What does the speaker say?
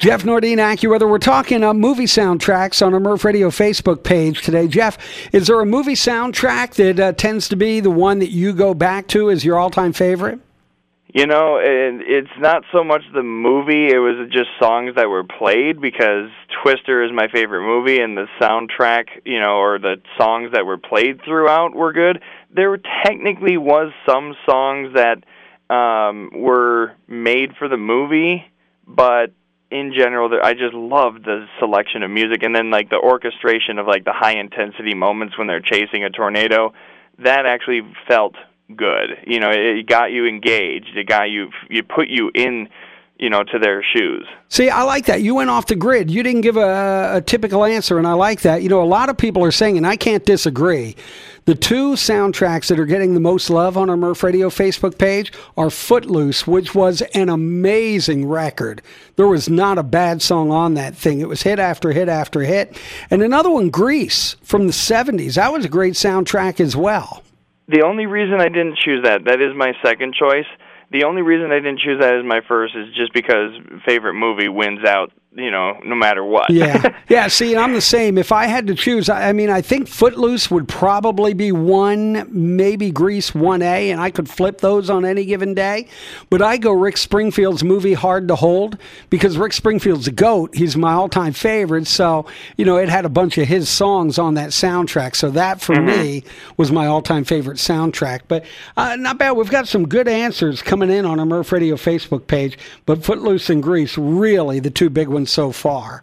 Jeff Nordine AccuWeather. We're talking uh, movie soundtracks on our Murph Radio Facebook page today. Jeff, is there a movie soundtrack that uh, tends to be the one that you go back to as your all-time favorite? You know, it, it's not so much the movie, it was just songs that were played because Twister is my favorite movie and the soundtrack, you know, or the songs that were played throughout were good. There technically was some songs that um were made for the movie, but in general I just loved the selection of music and then like the orchestration of like the high intensity moments when they're chasing a tornado. That actually felt good. You know, it got you engaged. It got you. It put you in. You know, to their shoes. See, I like that. You went off the grid. You didn't give a, a typical answer, and I like that. You know, a lot of people are saying, and I can't disagree. The two soundtracks that are getting the most love on our Murph Radio Facebook page are Footloose, which was an amazing record. There was not a bad song on that thing. It was hit after hit after hit. And another one, Grease, from the 70s. That was a great soundtrack as well. The only reason I didn't choose that, that is my second choice. The only reason I didn't choose that as my first is just because favorite movie wins out you know, no matter what. yeah, yeah. See, I'm the same. If I had to choose, I mean, I think Footloose would probably be one, maybe Grease one A, and I could flip those on any given day. But I go Rick Springfield's movie Hard to Hold because Rick Springfield's a goat. He's my all-time favorite. So you know, it had a bunch of his songs on that soundtrack. So that for mm-hmm. me was my all-time favorite soundtrack. But uh, not bad. We've got some good answers coming in on our Murph Radio Facebook page. But Footloose and Grease, really the two big ones so far.